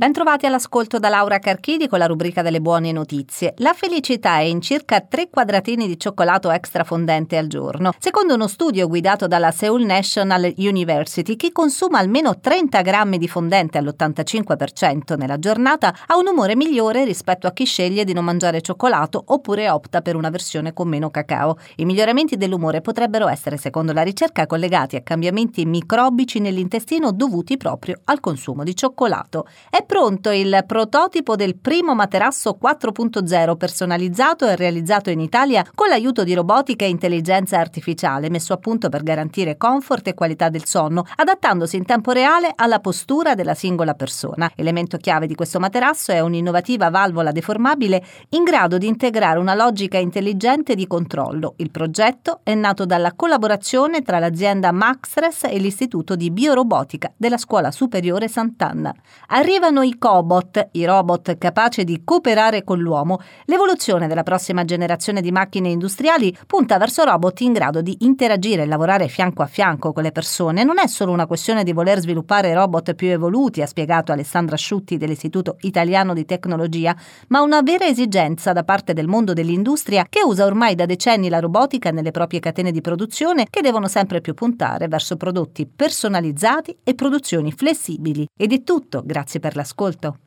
Bentrovati all'ascolto da Laura Carchidi con la rubrica delle buone notizie. La felicità è in circa 3 quadratini di cioccolato extra fondente al giorno. Secondo uno studio guidato dalla Seoul National University, chi consuma almeno 30 grammi di fondente all'85% nella giornata ha un umore migliore rispetto a chi sceglie di non mangiare cioccolato oppure opta per una versione con meno cacao. I miglioramenti dell'umore potrebbero essere, secondo la ricerca, collegati a cambiamenti microbici nell'intestino dovuti proprio al consumo di cioccolato. È pronto il prototipo del primo materasso 4.0 personalizzato e realizzato in Italia con l'aiuto di robotica e intelligenza artificiale, messo a punto per garantire comfort e qualità del sonno, adattandosi in tempo reale alla postura della singola persona. Elemento chiave di questo materasso è un'innovativa valvola deformabile in grado di integrare una logica intelligente di controllo. Il progetto è nato dalla collaborazione tra l'azienda Maxres e l'Istituto di Biorobotica della Scuola Superiore Sant'Anna. Arrivano sono i cobot, i robot capaci di cooperare con l'uomo. L'evoluzione della prossima generazione di macchine industriali punta verso robot in grado di interagire e lavorare fianco a fianco con le persone. Non è solo una questione di voler sviluppare robot più evoluti, ha spiegato Alessandra Asciutti dell'Istituto Italiano di Tecnologia, ma una vera esigenza da parte del mondo dell'industria che usa ormai da decenni la robotica nelle proprie catene di produzione che devono sempre più puntare verso prodotti personalizzati e produzioni flessibili. Ed è tutto, grazie per la ascolto.